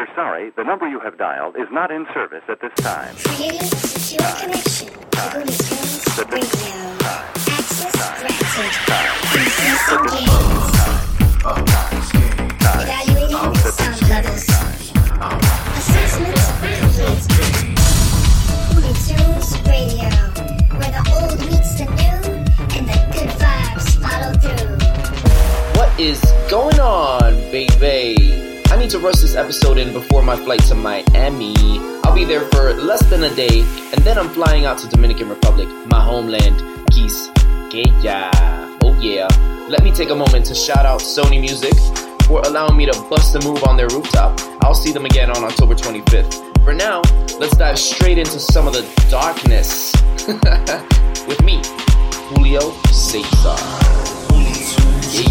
We're sorry, the number you have dialed is not in service at this time. Creative secure connection to Looney Tunes Radio. Access granted. Increasing gains. Evaluating sound levels. Assessment complete. Looney Tunes Radio, where the old meets the new and the good vibes follow through. What is going on, baby? Need to rush this episode in before my flight to Miami. I'll be there for less than a day, and then I'm flying out to Dominican Republic, my homeland. Quisqueya. Oh yeah. Let me take a moment to shout out Sony Music for allowing me to bust a move on their rooftop. I'll see them again on October 25th. For now, let's dive straight into some of the darkness. With me, Julio Cesar.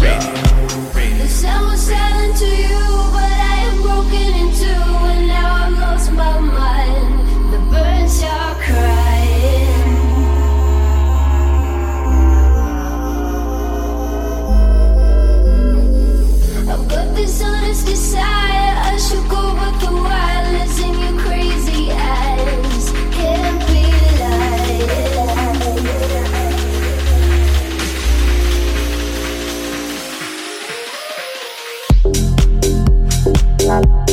Yeah. The sun was silent to you, but I am broken in two, and now I've lost my mind. The birds are crying. I've got this honest desire, I should go, I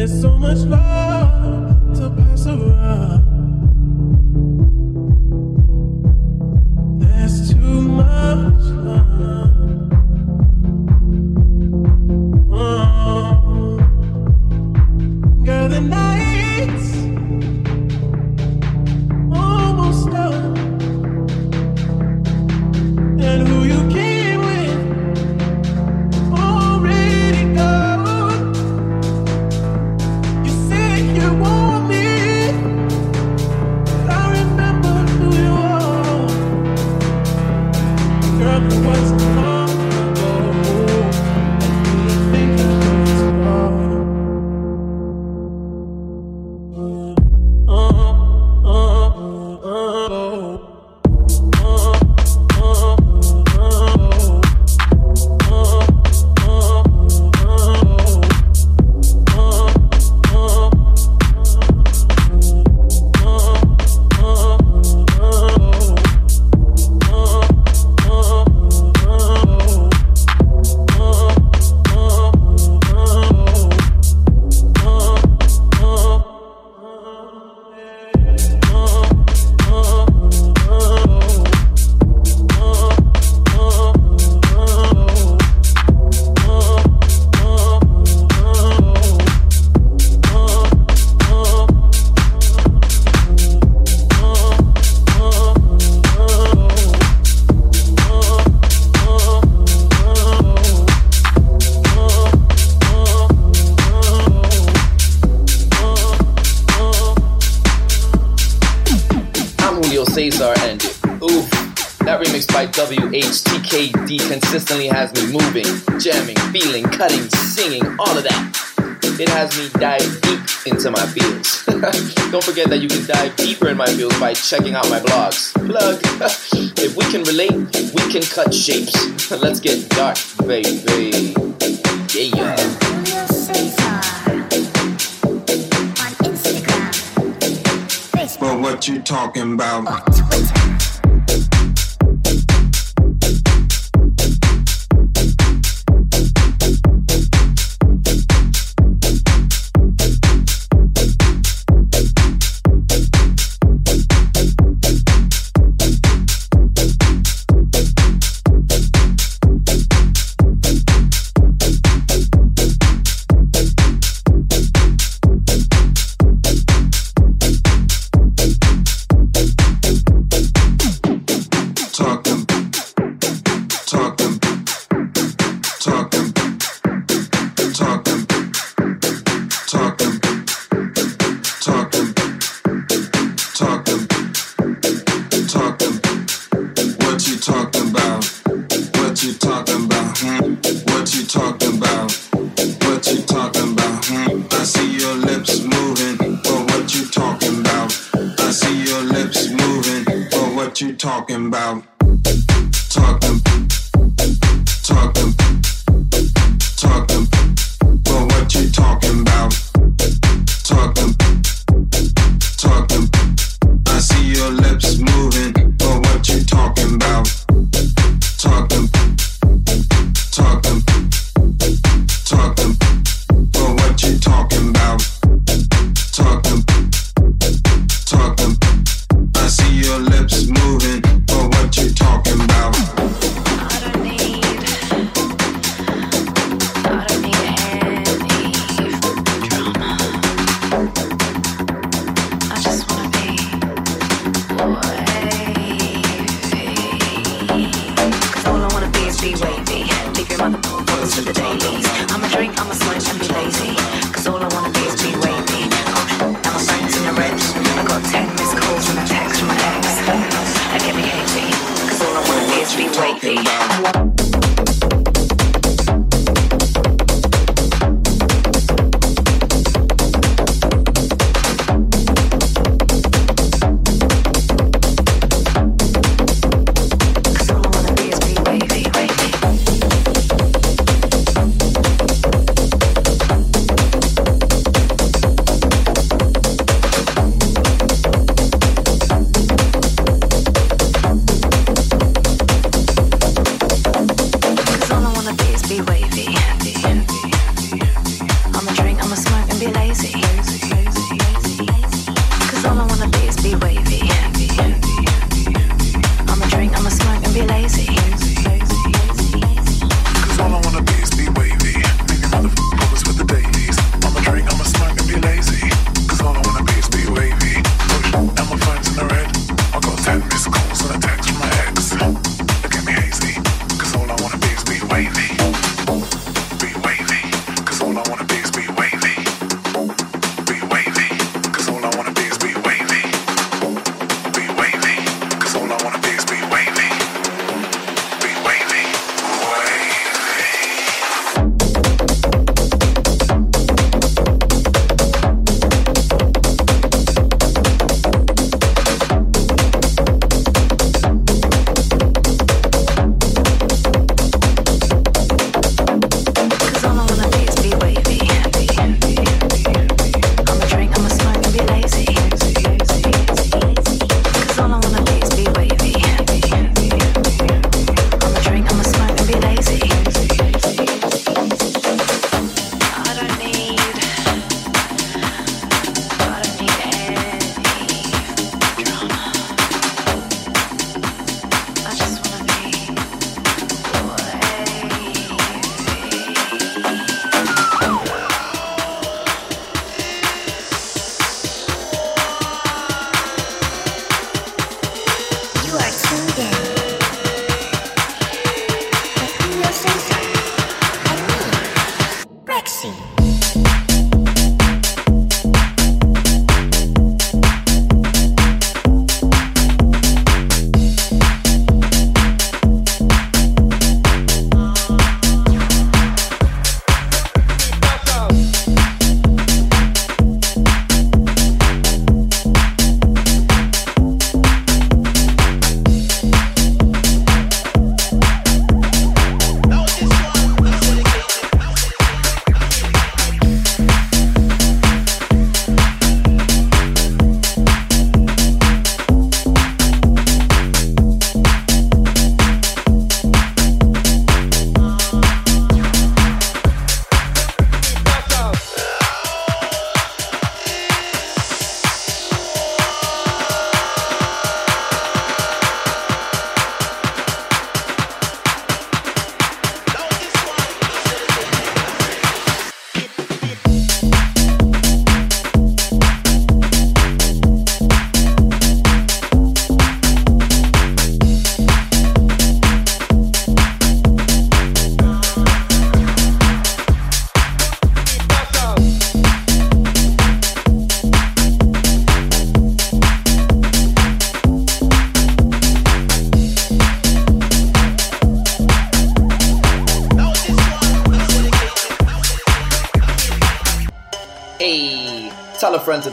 There's so much love. Ooh, that remix by WHTKD consistently has me moving, jamming, feeling, cutting, singing, all of that. It has me dive deep into my fields. Don't forget that you can dive deeper in my fields by checking out my blogs. Plug. if we can relate, we can cut shapes. Let's get dark, baby. Yeah. But what you talking about?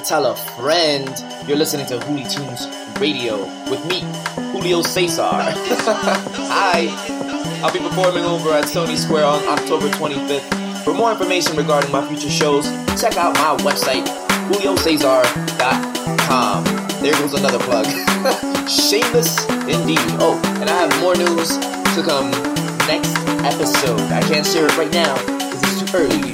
Tell a friend. You're listening to Hoolie Tunes Radio with me, Julio Cesar. Hi. I'll be performing over at Sony Square on October 25th. For more information regarding my future shows, check out my website, juliocesar.com. There goes another plug. Shameless indeed. Oh, and I have more news to come next episode. I can't share it right now because it's too early.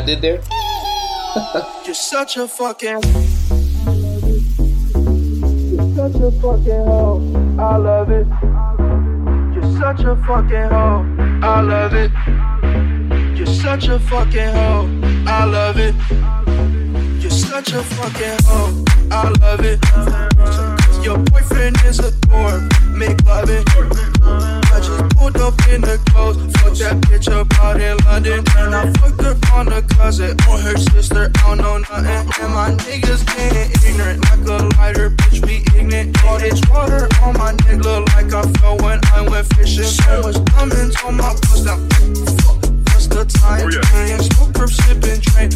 I did there? You're such a fucking. You're such a fucking hoe. I love it. You're such a fucking hoe. I love it. You're such a fucking hoe. I love it. You're such a fucking hoe. I love it. Your boyfriend is a dork. Make love it. I just pulled up in the clothes. Fuck that bitch up out in London. And I fucked her on a cousin or her sister. I don't know nothing. And my niggas getting ignorant like a lighter. Bitch, we ignorant. All this water on my neck look like I fell when I went fishing. So much diamonds on my bust now. Fuck, what's the time? Oh, yeah. Smoke her sipping train.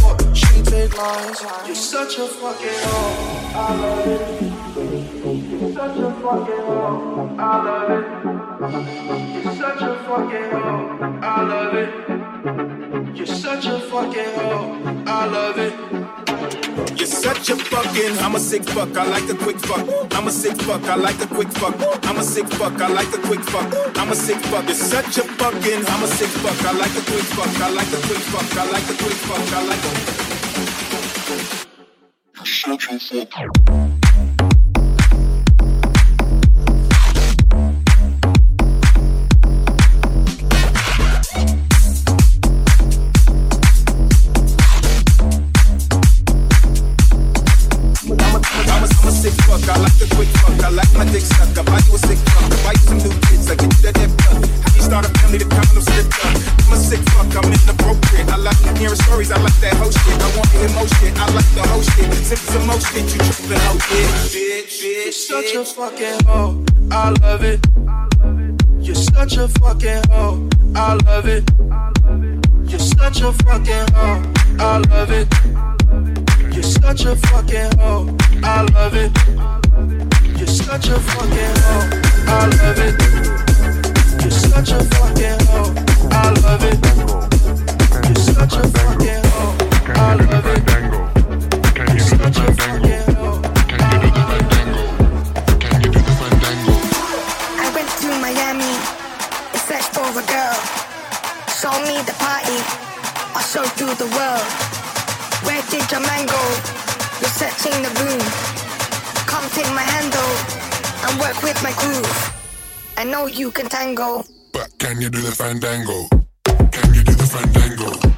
Fuck, she take lines. You're such a fucking hoe. I love it. You're such a fucking hoe. I love it. You're such a fucking hoe. I love it. You're such a fucking hoe. I love it. You're such a fucking, I'm a sick fuck, I like a quick fuck. I'm a sick fuck, I like a quick fuck. I'm a sick fuck, I like a quick fuck. I'm a sick fuck, you're such a fucking, I'm a sick fuck, I like a quick fuck, I like a quick fuck, I like a quick fuck, I like a I'm some you tripping out, bitch, bitch, You're such a fucking hoe. I love it. You're such a fucking hoe. I love it. You're such a fucking hoe. I love it. You're such a fucking hoe. I love it. You're such a fucking hoe. I love it. You're such a The world. Where did your man go? You're searching the room. Come take my handle and work with my groove. I know you can tango. But can you do the fandango? Can you do the fandango?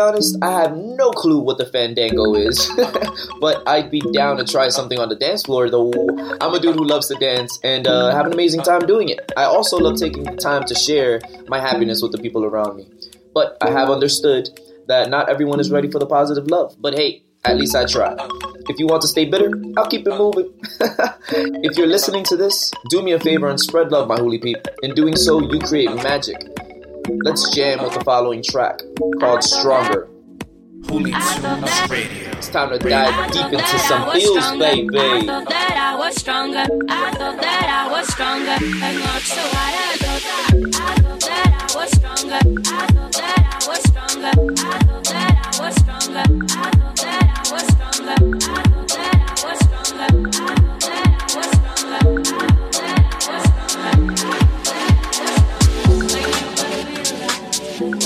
honest, I have no clue what the Fandango is, but I'd be down to try something on the dance floor. Though I'm a dude who loves to dance and uh, have an amazing time doing it. I also love taking the time to share my happiness with the people around me. But I have understood that not everyone is ready for the positive love. But hey, at least I try. If you want to stay bitter, I'll keep it moving. if you're listening to this, do me a favor and spread love, my holy people. In doing so, you create magic. Let's jam with the following track called Stronger. It's time to dive deep into some feels, baby. I thought that I was stronger. I thought that I was stronger. I thought I thought that I was stronger. I thought that I was stronger. I thought that I was stronger. I thought that I was stronger.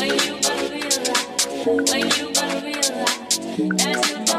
When you gonna realize? When you gonna realize? That's you.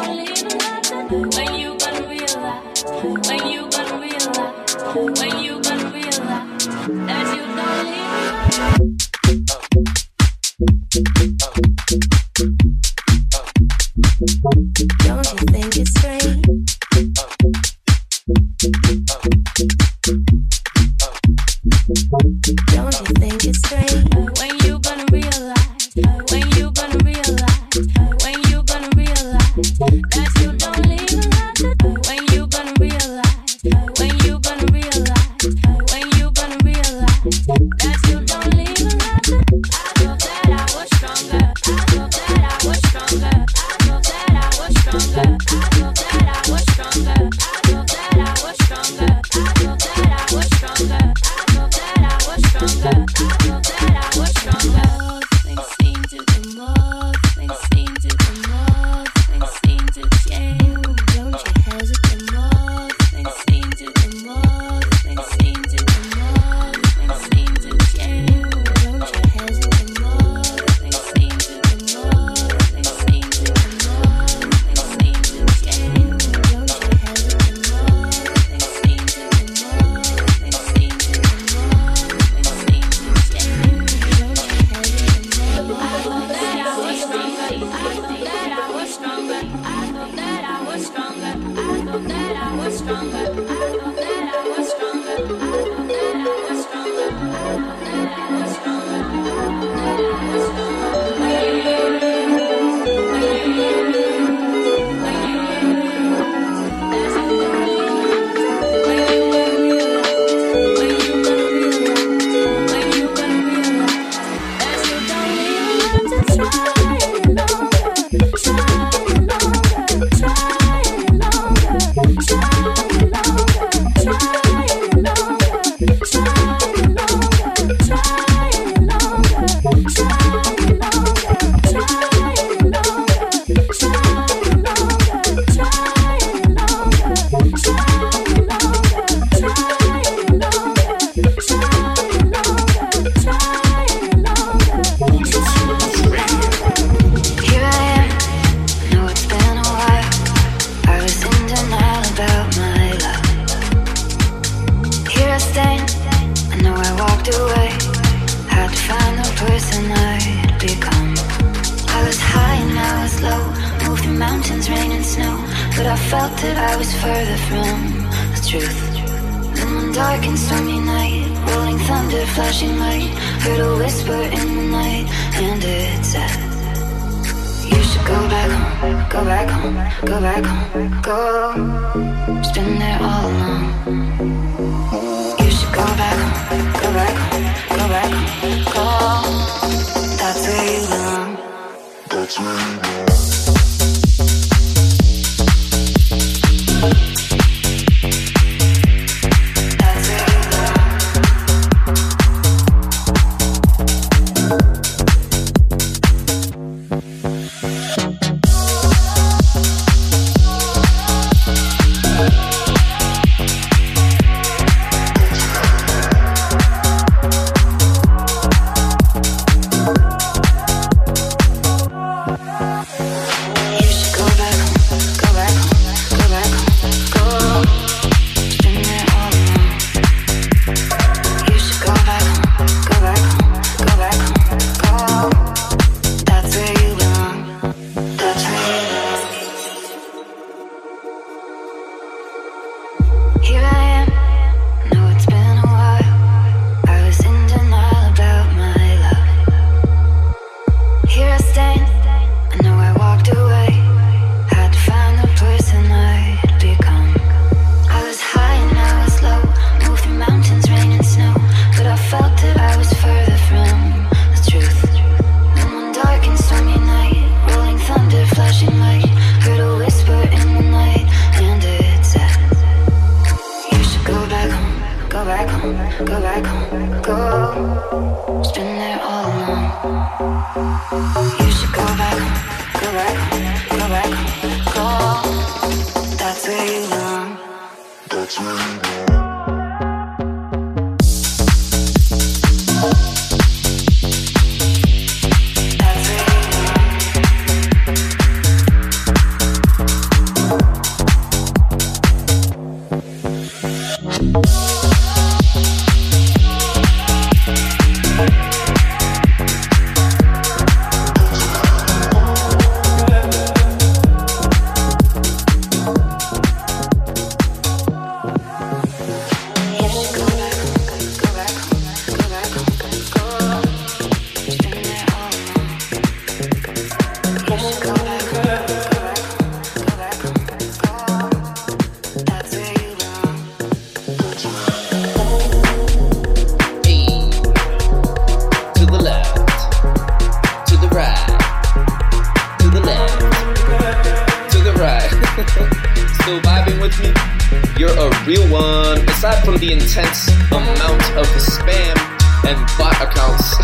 the intense amount of spam and bot accounts.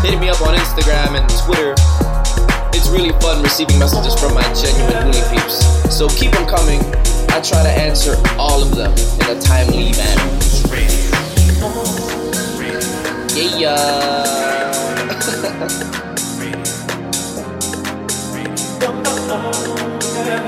Hit me up on Instagram and Twitter. It's really fun receiving messages from my genuine Looney peeps. So keep them coming. I try to answer all of them in a timely manner. Yeah.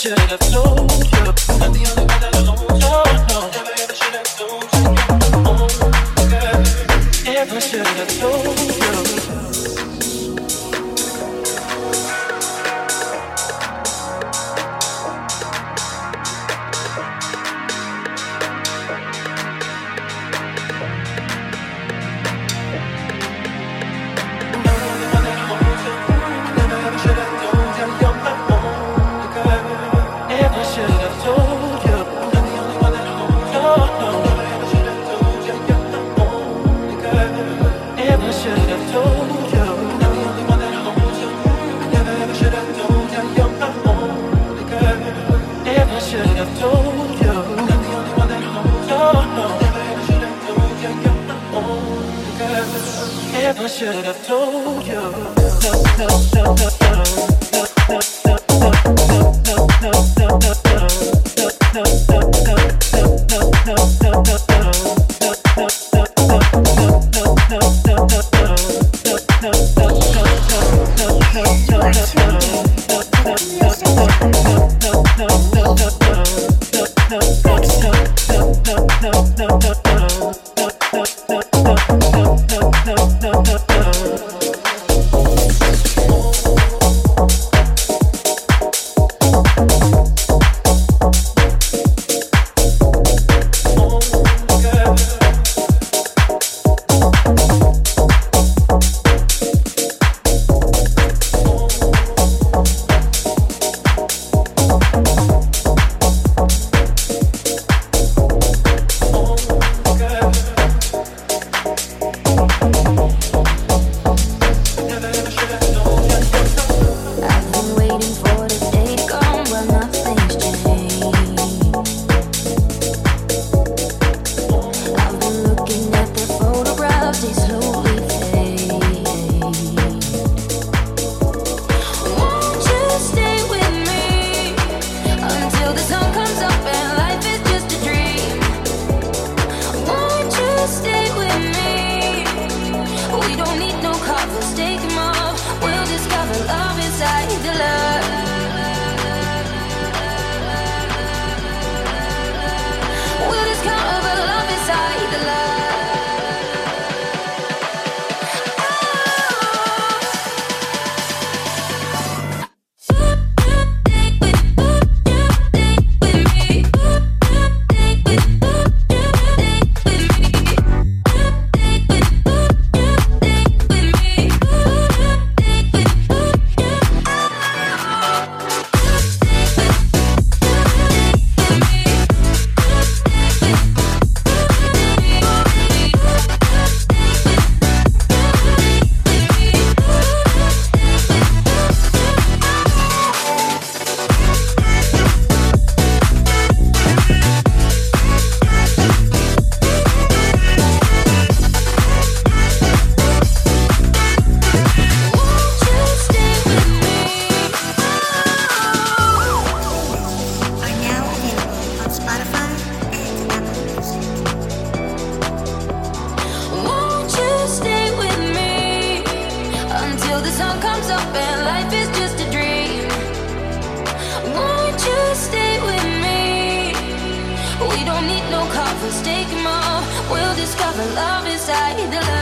should have known. mistakable. We'll discover love inside the love.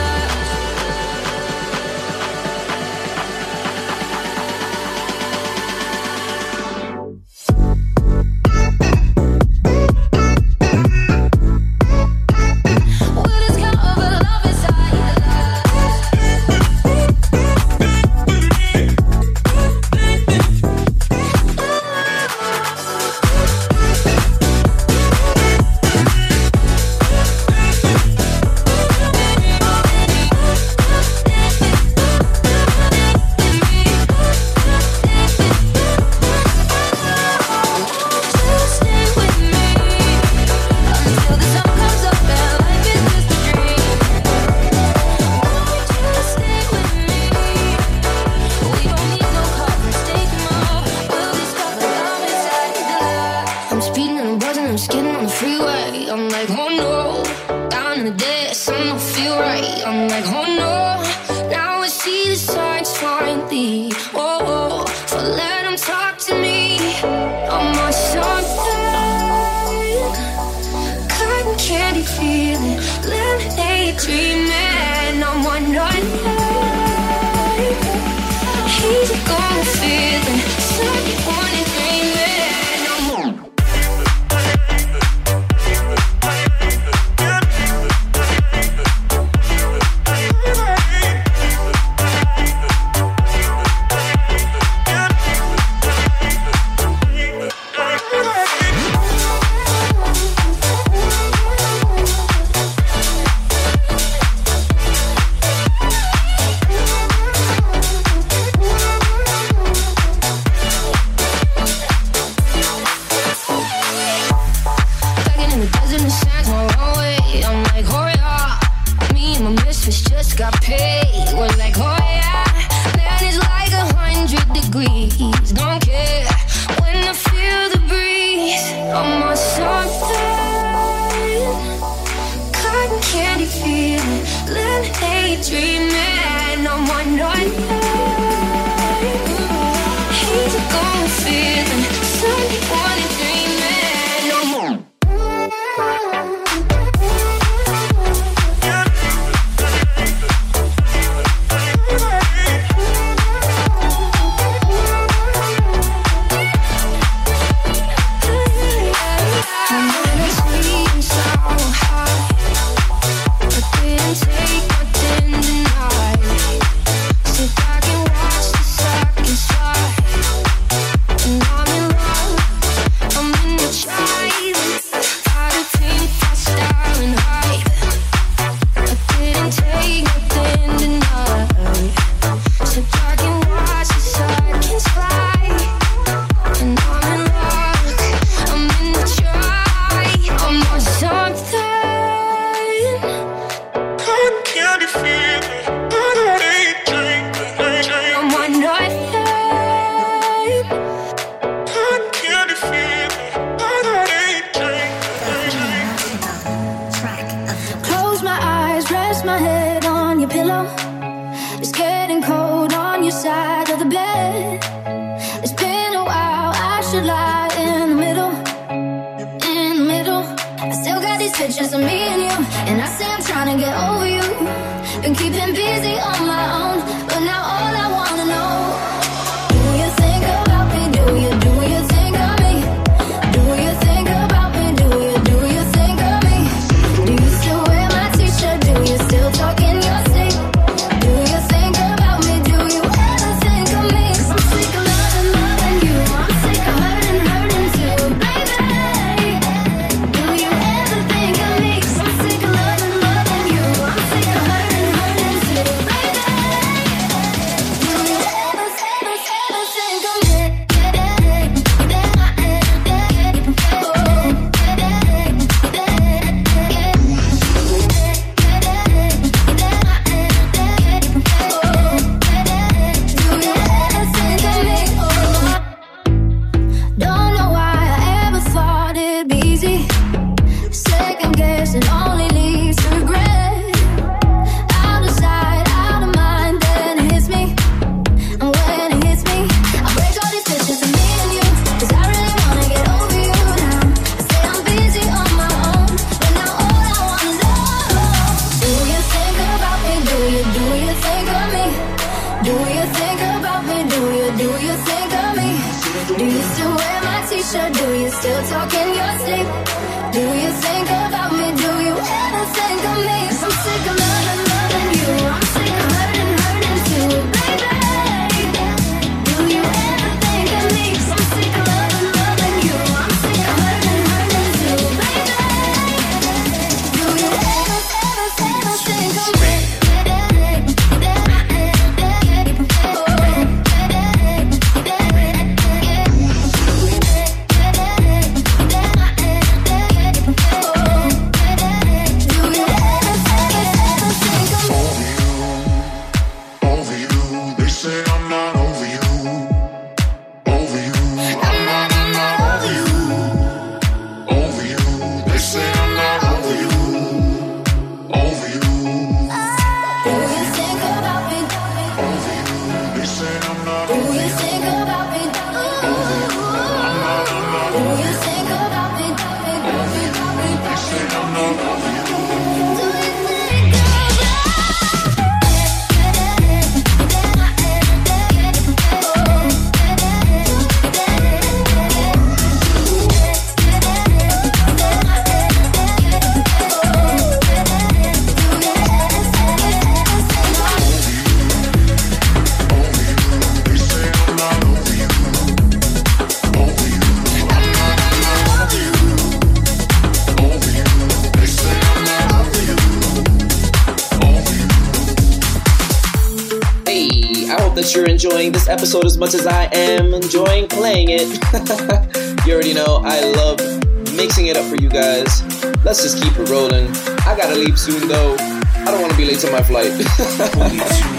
pictures of me and you. And I say I'm trying to get over you. Been keeping busy on my own. Episode as much as I am enjoying playing it. you already know I love mixing it up for you guys. Let's just keep it rolling. I gotta leave soon though. I don't wanna be late to my flight.